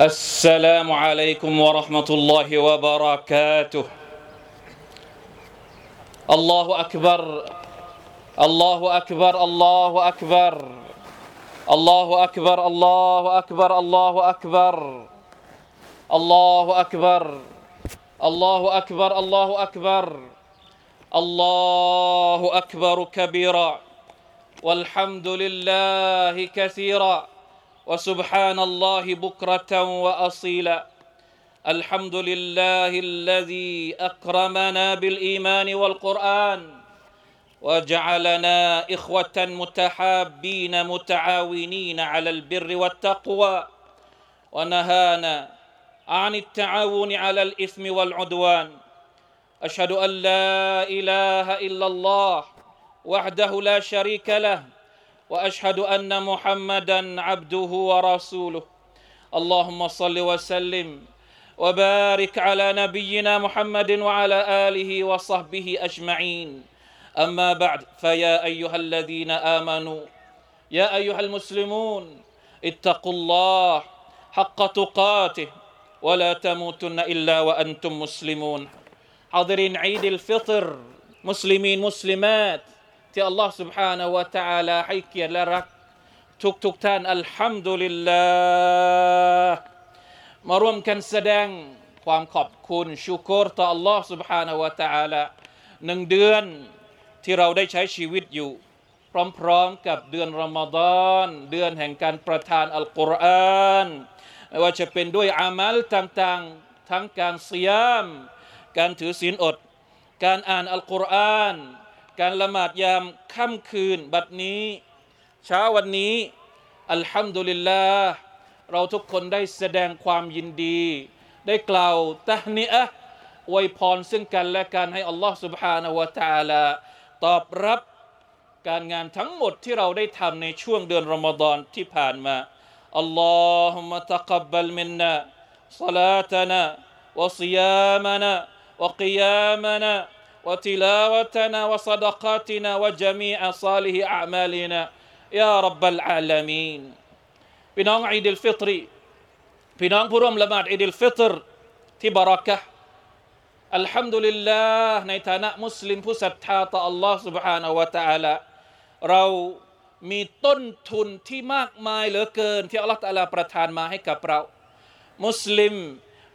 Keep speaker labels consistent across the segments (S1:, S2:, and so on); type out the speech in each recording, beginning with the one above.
S1: السلام عليكم ورحمة الله وبركاته. الله أكبر الله أكبر الله أكبر الله أكبر الله أكبر الله أكبر الله أكبر الله أكبر الله أكبر الله أكبر كبيرا والحمد لله كثيرا. وسبحان الله بكرة وأصيلا. الحمد لله الذي أكرمنا بالإيمان والقرآن وجعلنا إخوة متحابين متعاونين على البر والتقوى ونهانا عن التعاون على الإثم والعدوان. أشهد أن لا إله إلا الله وحده لا شريك له وأشهد أن محمدا عبده ورسوله. اللهم صل وسلم وبارك على نبينا محمد وعلى آله وصحبه أجمعين. أما بعد فيا أيها الذين آمنوا يا أيها المسلمون اتقوا الله حق تقاته ولا تموتن إلا وأنتم مسلمون. حاضرين عيد الفطر مسلمين مسلمات. ที่อัลลอฮ์ سبحانه และ تعالى ให้เกียรติและรัก ทุกทุกท่าน อัลฮัมดุลิลลาห์มาร่วมกันแสดงความขอบคุณชูกรต่ออัลลอฮ์ سبحانه และ تعالى หนึ่งเดือนที่เราได้ใช้ชีวิตอยู่ พร้อมๆกับเดือนรอมฎอนเดือนแห่งการประทานอัลกุรอานไม่ว่าจะเป็นด้วยอามัลต่างๆ ทั้งการเสียม การถือศีลอด การอ่านอัลกุรอาน การละหมาดยามค่ำคืนบัดนี้ เช้าวันนี้ อัลฮัมดุลิลลาห์เราทุกคนได้แสดงความยินดี ได้กล่าวตะฮนีอะอวยพรซึ่งกันและกันให้อัลลอฮ์ سبحانه และ تعالى ตอบรับการงานทั้งหมดที่เราได้ทำในช่วงเดือนรอมฎอนที่ผ่านมาอัลลอฮุมะตะกับบัลมินนา صلاتنا وصيامنا وقيامنا وتلاوتنا وصدقاتنا وجميع صالح أعمالنا يا رب العالمين พี่น้องอีดิลฟิตรีพี่น้องผู้ร่วมละหมาดอีดิลฟิตรที่บารักะอัลฮัมดุลิลลาห์ในฐานะมุสลิมผู้ศรัทธาต่อ Allah سبحانه และ تعالى เรามีต้นทุนที่มากมายเหลือเกิน ที่อัลลอฮฺตะลาประทานมาให้กับเรา มุสลิม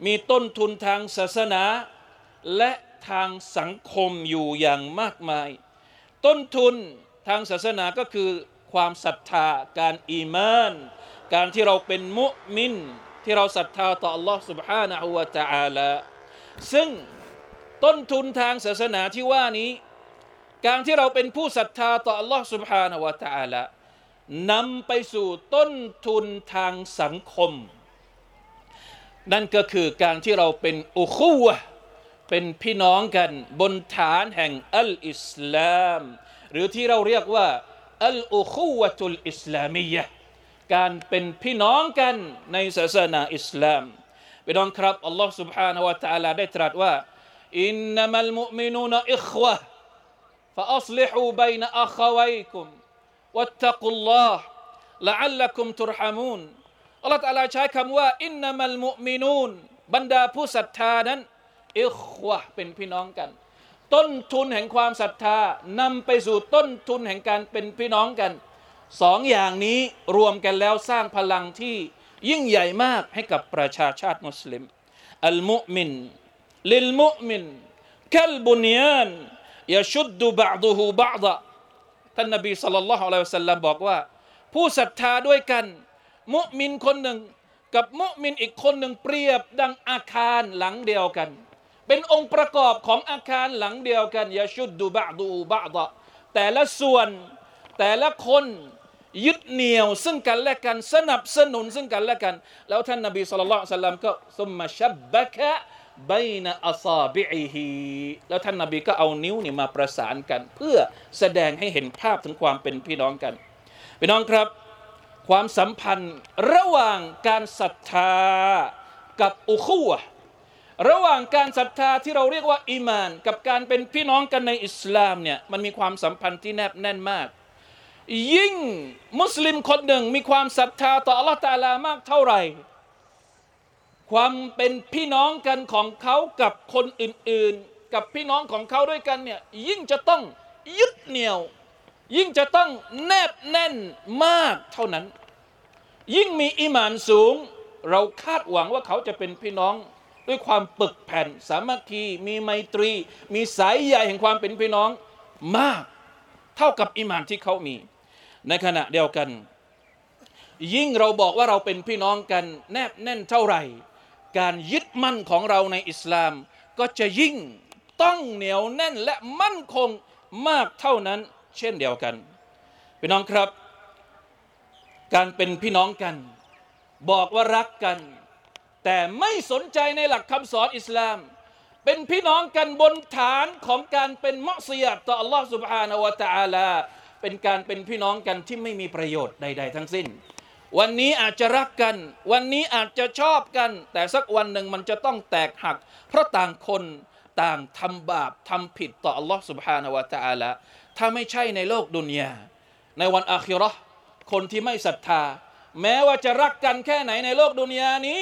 S1: มีต้นทุนทางศาสนาและ ทางสังคมอยู่อย่างมากมาย ต้นทุนทางศาสนาก็คือความศรัทธาการอีมาน การที่เราเป็นมุมิน ที่เราศรัทธาต่อ Allah سبحانه และ تعالى ซึ่งต้นทุนทางศาสนาที่ว่านี้ การที่เราเป็นผู้ศรัทธาต่อ Allah سبحانه และ تعالى นำไปสู่ต้นทุนทางสังคม นั่นก็คือการที่เราเป็นอุคูวะ เป็นพี่น้องกันบนฐานแห่งอัลอิสลาม หรือที่เราเรียกว่าอัลอุคูวะตุลอิสลามียะการเป็นพี่น้องกันในศาสนาอิสลามพี่น้องครับอัลลอฮ์ سبحانه และ تعالى ได้ตรัสว่าอินนัมัลมุมินูนอิควะ فأصلحوا بين أخويكم واتقوا الله لعلكم ترحمون อัลลอฮ์ تعالى ใช้คำว่าอินนัมัลมุมินูนบรรดาผู้ศรัทธานั้น อิควะเป็นพี่น้องกัน ต้นทุนแห่งความศรัทธานำไปสู่ต้นทุนแห่งการเป็นพี่น้องกันสองอย่างนี้รวมกันแล้วสร้างพลังที่ยิ่งใหญ่มากให้กับประชาชาติมุสลิมอัลมุมินลิลมุมินคัลบุนยานยชุดดุบะดุฮูบะดะท่านนบีสัลลัลลอฮุอะลัยฮิวะสัลลัมบอกว่า ผู้ศรัทธาด้วยกัน มุมินคนหนึ่ง กับมุมินอีกคนหนึ่งเปรียบดังอาคารหลังเดียวกัน เป็นองค์ประกอบของอาคารหลังเดียวกันยาชุดดูบะดูบะดะแต่ละส่วนแต่ละคนยึดเหนี่ยว ซึ่งกันและกันสนับสนุนซึ่งกันและกัน แล้วท่านนบีสุลต่านสัลลัมก็สมมาชับบะคะบนอัซาบิอิฮีแล้วท่านนบีก็เอานิ้วนี่มาประสานกัน เพื่อแสดงให้เห็นภาพถึงความเป็นพี่น้องกันพี่น้องครับ ความสัมพันธ์ระหว่างการศรัทธากับอุคูวะ ระหว่างการศรัทธาที่เราเรียกว่าอีมาน กับการเป็นพี่น้องกันในอิสลามเนี่ยมันมีความสัมพันธ์ที่แนบแน่นมาก ยิ่งมุสลิมคนหนึ่งมีความศรัทธาต่ออัลลอฮฺตาลามากเท่าไหร่ความเป็นพี่น้องกันของเขากับคนอื่นๆ กับพี่น้องของเขาด้วยกันเนี่ยยิ่งจะต้องยึดเหนี่ยว ยิ่งจะต้องแนบแน่นมากเท่านั้น ยิ่งมีอิมานสูง เราคาดหวังว่าเขาจะเป็นพี่น้อง ด้วยความปึกแผ่น สามัคคี มีไมตรี มีสายใยแห่งความเป็นพี่น้องมาก เท่ากับอิมานที่เขามี ในขณะเดียวกัน ยิ่งเราบอกว่าเราเป็นพี่น้องกันแนบแน่นเท่าไหร่ การยึดมั่นของเราในอิสลาม ก็จะยิ่งต้องเหนียวแน่นและมั่นคงมากเท่านั้น เช่นเดียวกันพี่น้องครับ การเป็นพี่น้องกัน บอกว่ารักกัน แต่ไม่สนใจในหลักคำสอนอิสลาม เป็นพี่น้องกันบนฐานของการเป็นมะเสียต่อ Allah سبحانه และ تعالى เป็นการเป็นพี่น้องกันที่ไม่มีประโยชน์ใด ๆ ทั้งสิ้น วันนี้อาจจะรักกัน วันนี้อาจจะชอบกัน แต่สักวันหนึ่งมันจะต้องแตกหัก เพราะต่างคนต่างทำบาปทำผิดต่อ Allah سبحانه และ تعالى ถ้าไม่ใช่ในโลกดุนยา ในวันอาคิเราะห์คนที่ไม่ศรัทธา แม้ว่าจะรักกันแค่ไหนในโลกดุนยานี้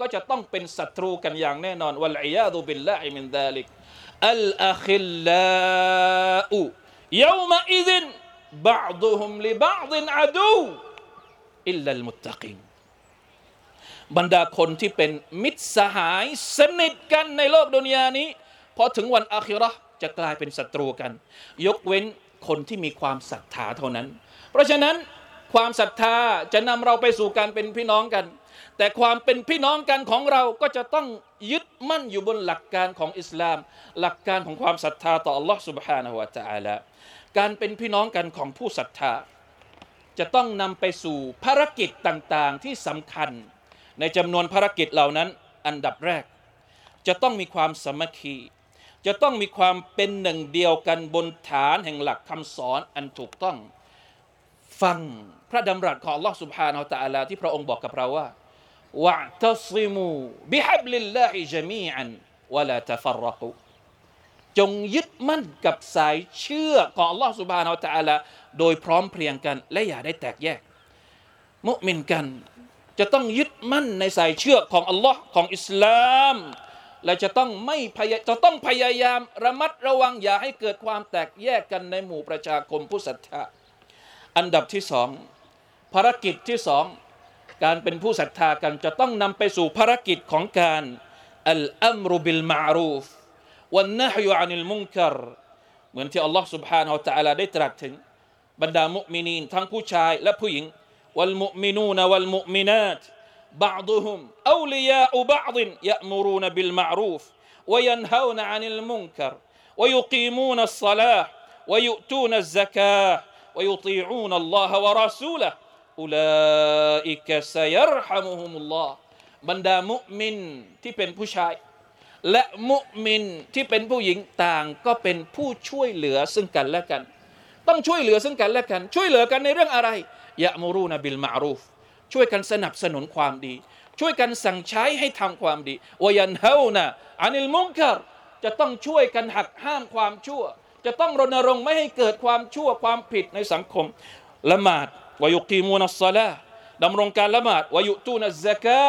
S1: ก็จะต้องเป็นศัตรูกันอย่างแน่นอนوالعياذ بالله من ذلك الأخلاء يومئذ بعضهم لبعض عدو إلا المتقينบรรดาคนที่เป็นมิตรสหายสนิทกันในโลกดุนยานี้พอถึงวันอาคิเราะห์จะกลายเป็นศัตรูกัน ยกเว้นคนที่มีความศรัทธาเท่านั้น เพราะฉะนั้นความศรัทธาจะนำเราไปสู่การเป็นพี่น้องกัน แต่ความเป็นพี่น้องกันของเราก็จะต้องยึดมั่นอยู่บนหลักการของอิสลาม หลักการของความศรัทธาต่อ Allah سبحانه และ تعالى การเป็นพี่น้องกันของผู้ศรัทธา จะต้องนำไปสู่ภารกิจต่างๆที่สำคัญ ในจำนวนภารกิจเหล่านั้นอันดับแรก จะต้องมีความสามัคคี จะต้องมีความเป็นหนึ่งเดียวกันบนฐานแห่งหลักคำสอนอันถูกต้อง ฟังพระดำรัสของ Allah سبحانه และ تعالى ที่พระองค์บอกกับเราว่า วะตัซิมูบิฮับลิลลาฮิจามีอันวะลาตฟัรรกุจงยึดมั่นกับสายเชื่อของ Allah سبحانه และ تعالى โดยพร้อมเพรียงกัน และอย่าได้แตกแยก มุมินกัน จะต้องยึดมั่นในสายเชื่อของ Allah ของอิสลาม และจะต้องไม่พยจะต้องพยายามระมัดระวังอย่าให้เกิดความแตกแยกกันในหมู่ประชาคมผู้ศรัทธา อันดับที่สองภารกิจที่สอง การเป็นผู้ศรัทธากันจะต้องนำไปสู่ภารกิจของการอัลอัมรุบิลมารูฟวันนะฮยุอานิลมุนครเหมือนที่อัลลอฮ์ سبحانه และ تعالى ได้ตรัสถึง บรรดามุมินีนทั้งผู้ชายและผู้หญิงวัลมุมินูนวัลมุมินาต بعضهم أولياء بعض يأمرون بالمعروف وينهون عن المنكر ويقيمون الصلاة ويؤتون الزكاة ويطيعون الله ورسوله อุลาอิกะซยรฮามุฮุมุลลอฮบรรดามุมินที่เป็นผู้ชาย และมุมินที่เป็นผู้หญิงต่างก็เป็นผู้ช่วยเหลือซึ่งกันและกัน ต้องช่วยเหลือซึ่งกันและกัน ช่วยเหลือกันในเรื่องอะไรยะมูรูนบิลมารูฟช่วยกันสนับสนุนความดี ช่วยกันสั่งใช้ให้ทำความดีวยันเฮานะอานิลมุงคารจะต้องช่วยกันหักห้ามความชั่ว จะต้องรณรงค์ไม่ให้เกิดความชั่วความผิดในสังคมละหมาด วายุกีมูนัสซาลาดำรงการละหมาดวายุตูนัสซะกา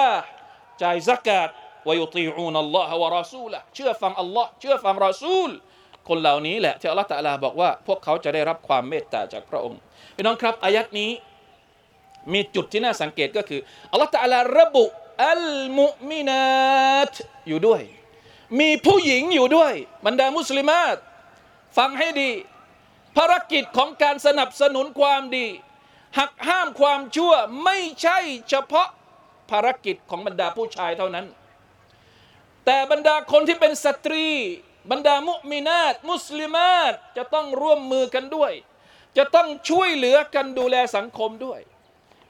S1: จ่ายซักาตวายุตีอูนัลลอฮ์วะรอซูละเชื่อฟังอัลลอฮ์เชื่อฟังรอซูลคนเหล่านี้แหละที่อัลลอฮ์ตะลาบอกว่า พวกเขาจะได้รับความเมตตาจากพระองค์พี่น้องครับอายัดนี้ มีจุดที่น่าสังเกตก็คืออัลลอฮฺตะลาระบุอัลมุมินาตอยู่ด้วย มีผู้หญิงอยู่ด้วยบรรดามุสลิมาตฟังให้ดี ภารกิจของการสนับสนุนความดี หักห้ามความชั่วไม่ใช่เฉพาะภารกิจของบรรดาผู้ชายเท่านั้น แต่บรรดาคนที่เป็นสตรี บรรดามุมินาตมุสลิมาตจะต้องร่วมมือกันด้วย จะต้องช่วยเหลือกันดูแลสังคมด้วย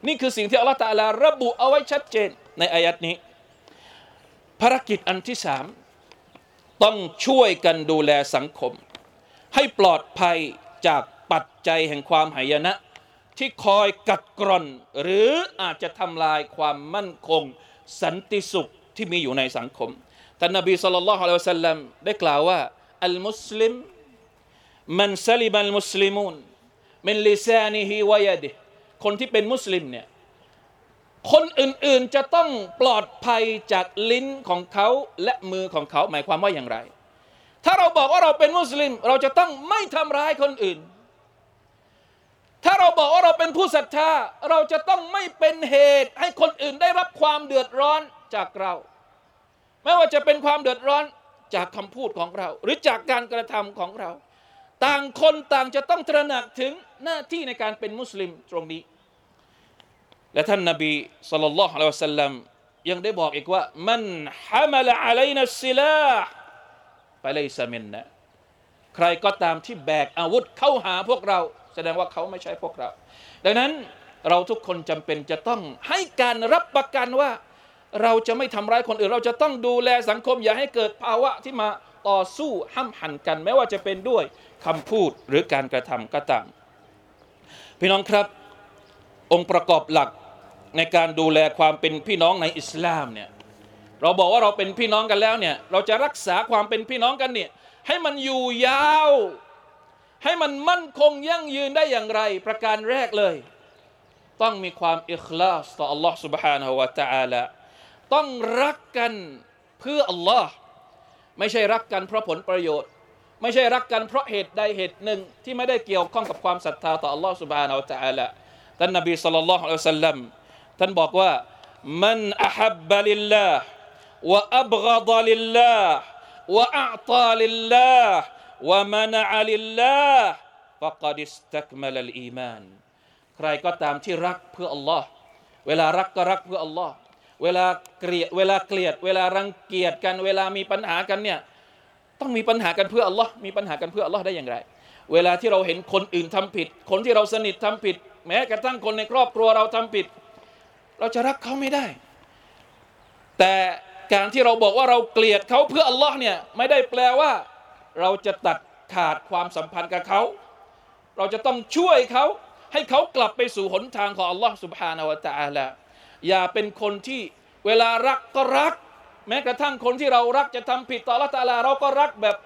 S1: นี่คือสิ่งที่อัลลอฮฺตะลาระบุเอาไว้ชัดเจนในอายัดนี้ ภารกิจอันที่สามต้องช่วยกันดูแลสังคม ให้ปลอดภัยจากปัจจัยแห่งความหายนะ ที่คอยกัดกร่อน หรืออาจจะทำลายความมั่นคง สันติสุขที่มีอยู่ในสังคมท่านนบีสุลต่านละฮ์อะลัยฮิวะสัลลัมได้กล่าวว่าอัลมุสลิมมันซลิบัลมุสลิมุนมินลิซานิฮิวะยะดิคนที่เป็นมุสลิมเนี่ยคนอื่นๆจะต้องปลอดภัยจากลิ้นของเขาและมือของเขาหมายความว่าอย่างไร ถ้าเราบอกว่าเราเป็นมุสลิม เราจะต้องไม่ทำร้ายคนอื่น ถ้าเราบอกว่าเราเป็นผู้ศรัทธา เราจะต้องไม่เป็นเหตุให้คนอื่นได้รับความเดือดร้อนจากเรา ไม่ว่าจะเป็นความเดือดร้อนจากคำพูดของเรา หรือจากการกระทำของเรา ต่างคนต่างจะต้องตระหนักถึงหน้าที่ในการเป็นมุสลิมตรงนี้ และท่านนบีสุลต่านละฮ์อะลัยฮิวะสัลลัมยังได้บอกอีกว่ามันฮามละอะลัยนัสซิลาฟะลัยซะมินนะใครก็ตามที่แบกอาวุธเข้าหาพวกเรา แสดงว่าเขาไม่ใช่พวกเรา ดังนั้นเราทุกคนจำเป็นจะต้องให้การรับประกันว่า เราจะไม่ทำร้ายคนอื่น เราจะต้องดูแลสังคมอย่าให้เกิดภาวะที่มาต่อสู้ห้ามหันกัน แม้ว่าจะเป็นด้วยคำพูดหรือการกระทำก็ตาม พี่น้องครับองค์ประกอบหลักในการดูแลความเป็นพี่น้องในอิสลามเนี่ยเราบอกว่าเราเป็นพี่น้องกันแล้วเนี่ยเราจะรักษาความเป็นพี่น้องกันเนี่ยให้มันอยู่ยาว ให้มันมั่นคงยั่งยืนได้อย่างไร ประการแรกเลย ต้องมีความอิคลาสต่อ Allah سبحانه และ تعالى ต้องรักกันเพื่อ Allah ไม่ใช่รักกันเพราะผลประโยชน์ ไม่ใช่รักกันเพราะเหตุใดเหตุหนึ่ง ที่ไม่ได้เกี่ยวข้องกับความศรัทธาต่อ Allah سبحانه และ تعالى ท่านนบีสัลลัลลอฮุอะลัยฮิวะสัลลัมท่านบอกว่ามันอฮับบะลิลลาห์วะอับกฎลิลลาห์วะอัตาลิลลาห์ วะมะนะอะลิลลาห์ฟะกัดอิสตักมะลัลอีมานใครก็ตามที่รักเพื่อ Allah เวลารักก็รักเพื่อ Allah เวลาเกลียดเวลาเกลียด เวลารังเกียจกัน เวลามีปัญหากันเนี่ยต้องมีปัญหากันเพื่อ Allah มีปัญหากันเพื่อ Allah ได้อย่างไร เวลาที่เราเห็นคนอื่นทำผิด คนที่เราสนิททำผิด แม้กระทั่งคนในครอบครัวเราทำผิด เราจะรักเขาไม่ได้ แต่การที่เราบอกว่าเราเกลียดเขาเพื่ออัลลอฮ์เนี่ยไม่ได้แปลว่า เราจะตัดขาดความสัมพันธ์กับเขา เราจะต้องช่วยเขาให้เขากลับไปสู่หนทางของอัลลอฮ์ سبحانه และ تعالى อย่าเป็นคนที่เวลารักก็รัก แม้กระทั่งคนที่เรารักจะทำผิดต่ออัลลอฮ์ตาลา เราก็รักแบบ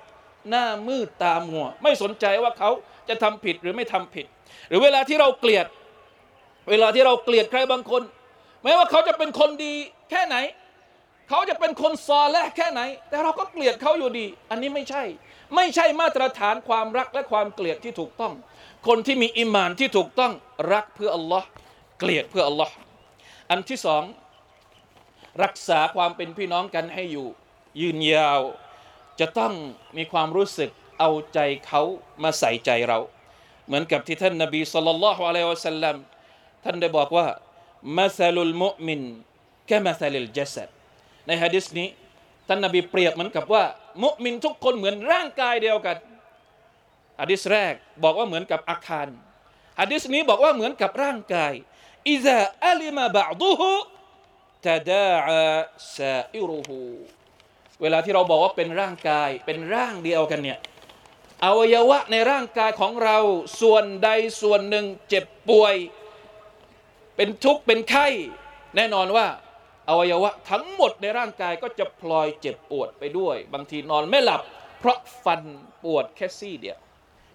S1: หน้ามืดตามัว ไม่สนใจว่าเขาจะทำผิดหรือไม่ทำผิด หรือเวลาที่เราเกลียด เวลาที่เราเกลียดใครบางคน แม้ว่าเขาจะเป็นคนดีแค่ไหน เขาจะเป็นคนซอและแค่ไหน แต่เราก็เกลียดเขาอยู่ดี อันนี้ไม่ใช่ ไม่ใช่มาตรฐานความรักและความเกลียดที่ถูกต้อง คนที่มีอิมานที่ถูกต้องรักเพื่ออัลลอฮ์เกลียดเพื่ออัลลอฮ์อันที่สองรักษาความเป็นพี่น้องกันให้อยู่ ยืนยาว จะต้องมีความรู้สึกเอาใจเขามาใส่ใจเรา เหมือนกับที่ท่านนบีสุลต่านละฮ์อะลัยฮิวะสัลลัมท่านได้บอกว่ามาซาลุลมุมินแค่มาซาลิลจัสด ในฮะดิษนี้ท่านนบีเปรียบเหมือนกับว่า มุมินทุกคนเหมือนร่างกายเดียวกันฮะดิษแรกบอกว่าเหมือนกับอาคารฮะดิษนี้บอกว่าเหมือนกับร่างกายอิซาอัลิมาบะดุฮุตะดาอาซาอิรุฮูเวลาที่เราบอกว่าเป็นร่างกายเป็นร่างเดียวกันเนี่ยอวัยวะในร่างกายของเราส่วนใดส่วนหนึ่งเจ็บป่วย เป็นทุกข์เป็นไข้ แน่นอนว่า อวัยวะทั้งหมดในร่างกายก็จะพลอยเจ็บปวดไปด้วย บางทีนอนไม่หลับ เพราะฟันปวดแค่ซี่เดียว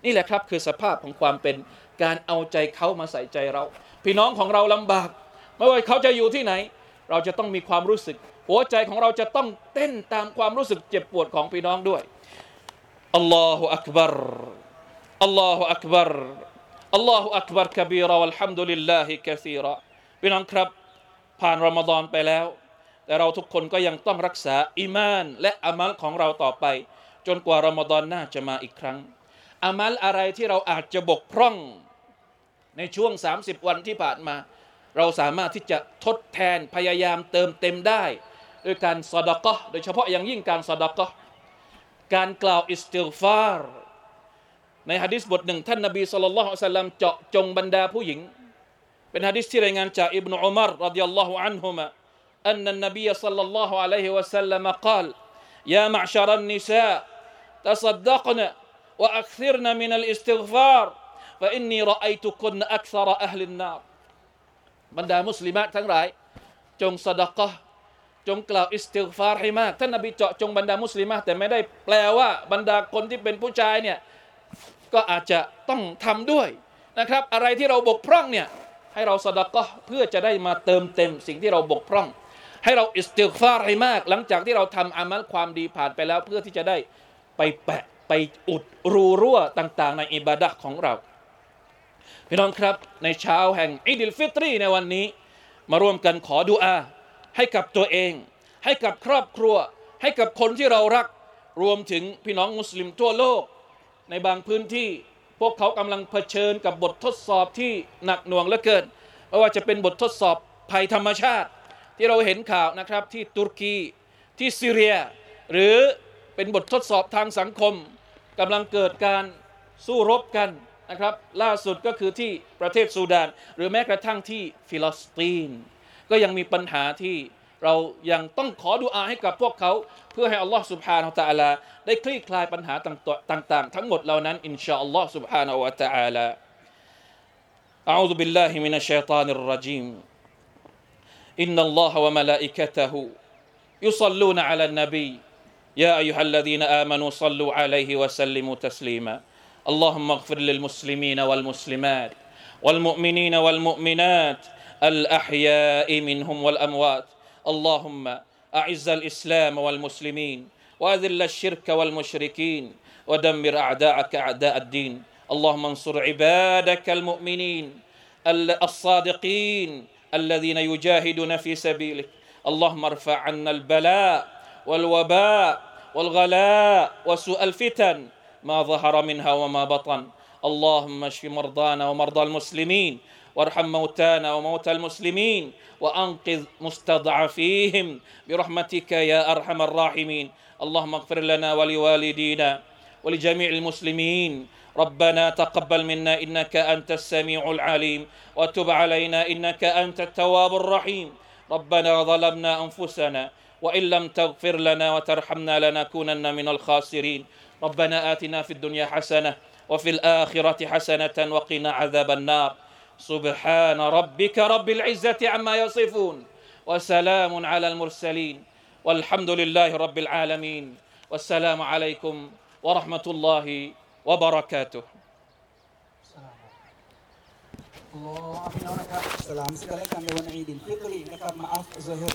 S1: นี่แหละครับคือสภาพของความเป็นการเอาใจเขามาใส่ใจเรา พี่น้องของเราลำบาก ไม่ว่าเขาจะอยู่ที่ไหน เราจะต้องมีความรู้สึก หัวใจของเราจะต้องเต้นตามความรู้สึกเจ็บปวดของพี่น้องด้วยอัลลอฮฺอักบารอัลลอฮฺอักบารอัลลอฮฺอักบารกบีรวัลฮัมดุลิลลาฮิกะซีรอพี่น้องครับ ผ่านรอมฎอนไปแล้ว แต่เราทุกคนก็ยังต้องรักษาอิมานและอามัลของเราต่อไป จนกว่ารอมฎอนหน้าจะมาอีกครั้งอามัลอะไรที่เราอาจจะบกพร่องในช่วง 30 วันที่ผ่านมา เราสามารถที่จะทดแทนพยายามเติมเต็มได้ด้วยการเศาะดะเกาะฮ์โดยเฉพาะอย่างยิ่งการเศาะดะเกาะฮ์การกล่าวอิสติฆฟารในฮะดิษบทหนึ่งท่านนบี صلى الله عليه وسلم เจาะจงบรรดาผู้หญิง เป็นฮะดิษที่รายงานจากอิบนุอุมารรดิยัลลอฮุอันฮุมะ أن النبي صلى الله عليه وسلم قال يا معشر النساء تصدقن وأكثرن من الاستغفار فإني رأيتكن أكثر أهل النار บรรดามุสลิมะทั้งหลาย จงสดกะจงกล่าวอิสติกฟารให้มาก ท่านนบีเจาะจงบรรดามุสลิมะแต่ไม่ได้แปลว่าบรรดาคนที่เป็นผู้ชายเนี่ยก็อาจจะต้องทำด้วยนะครับ อะไรที่เราบกพร่องเนี่ย ให้เราสดะกะเพื่อจะได้มาเติมเต็มสิ่งที่เราบกพร่อง ให้เราอิสติฟารให้มาก หลังจากที่เราทำอามัลความดีผ่านไปแล้ว เพื่อที่จะได้ไปแปะไปอุดรูรั่วต่าง ๆ ในอิบาดะของเราพี่น้องครับในเช้าแห่งอิดิลฟิตรีในวันนี้ มาร่วมกันขอดุอาให้กับตัวเอง ให้กับครอบครัว ให้กับคนที่เรารัก รวมถึงพี่น้องมุสลิมทั่วโลก ในบางพื้นที่ พวกเขากำลังเผชิญกับบททดสอบที่หนักหน่วงเหลือเกินไม่ว่าจะเป็นบททดสอบภัยธรรมชาติ ที่เราเห็นข่าวนะครับที่ตุรกีที่ซีเรีย หรือเป็นบททดสอบทางสังคมกำลังเกิดการสู้รบกันนะครับ ล่าสุดก็คือที่ประเทศซูดาน หรือแม้กระทั่งที่ฟิลิสตีน ก็ยังมีปัญหาที่ เรายังต้องขอดุอาให้กับพวกเขา เพื่อให้อัลลอฮ์ سبحانه และ تعالى ได้คลี่คลายปัญหาต่างๆ ทั้งหมดเหล่านั้นอินชาอัลลอฮ์ سبحانه และ تعالى أعوذ بالله من الشيطان الرجيم إن الله وملائكته يصلون على النبي يا أيها الذين آمنوا صلوا عليه وسلموا تسليما اللهم اغفر للمسلمين والمسلمات والمؤمنين والمؤمنات الأحياء منهم والأموات اللهم أعز الإسلام والمسلمين وأذل الشرك والمشركين ودمر أعداءك أعداء الدين. اللهم انصر عبادك المؤمنين الصادقين الذين يجاهدون في سبيلك. اللهم ارفع عنا البلاء والوباء والغلاء وسوء الفتن ما ظهر منها وما بطن. اللهم اشف مرضانا ومرضى المسلمين وارحم موتانا وموتى المسلمين وأنقذ مستضعفيهم برحمتك يا أرحم الراحمين. اللهم اغفر لنا ولوالدينا ولجميع المسلمين. ربنا تقبل منا إنك أنت السميع العليم وتب علينا إنك أنت التواب الرحيم. ربنا ظلمنا أنفسنا وإن لم تغفر لنا وترحمنا لنكونن من الخاسرين. ربنا آتنا في الدنيا حسنة وفي الآخرة حسنة وقنا عذاب النار. سبحان ربك رب العزة عما يصفون وسلام على المرسلين والحمد لله رب العالمين والسلام عليكم ورحمة الله وبركاته.
S2: الله أكبر. السلام عليكم. يوم عيد الفطر. لقد معك زهر.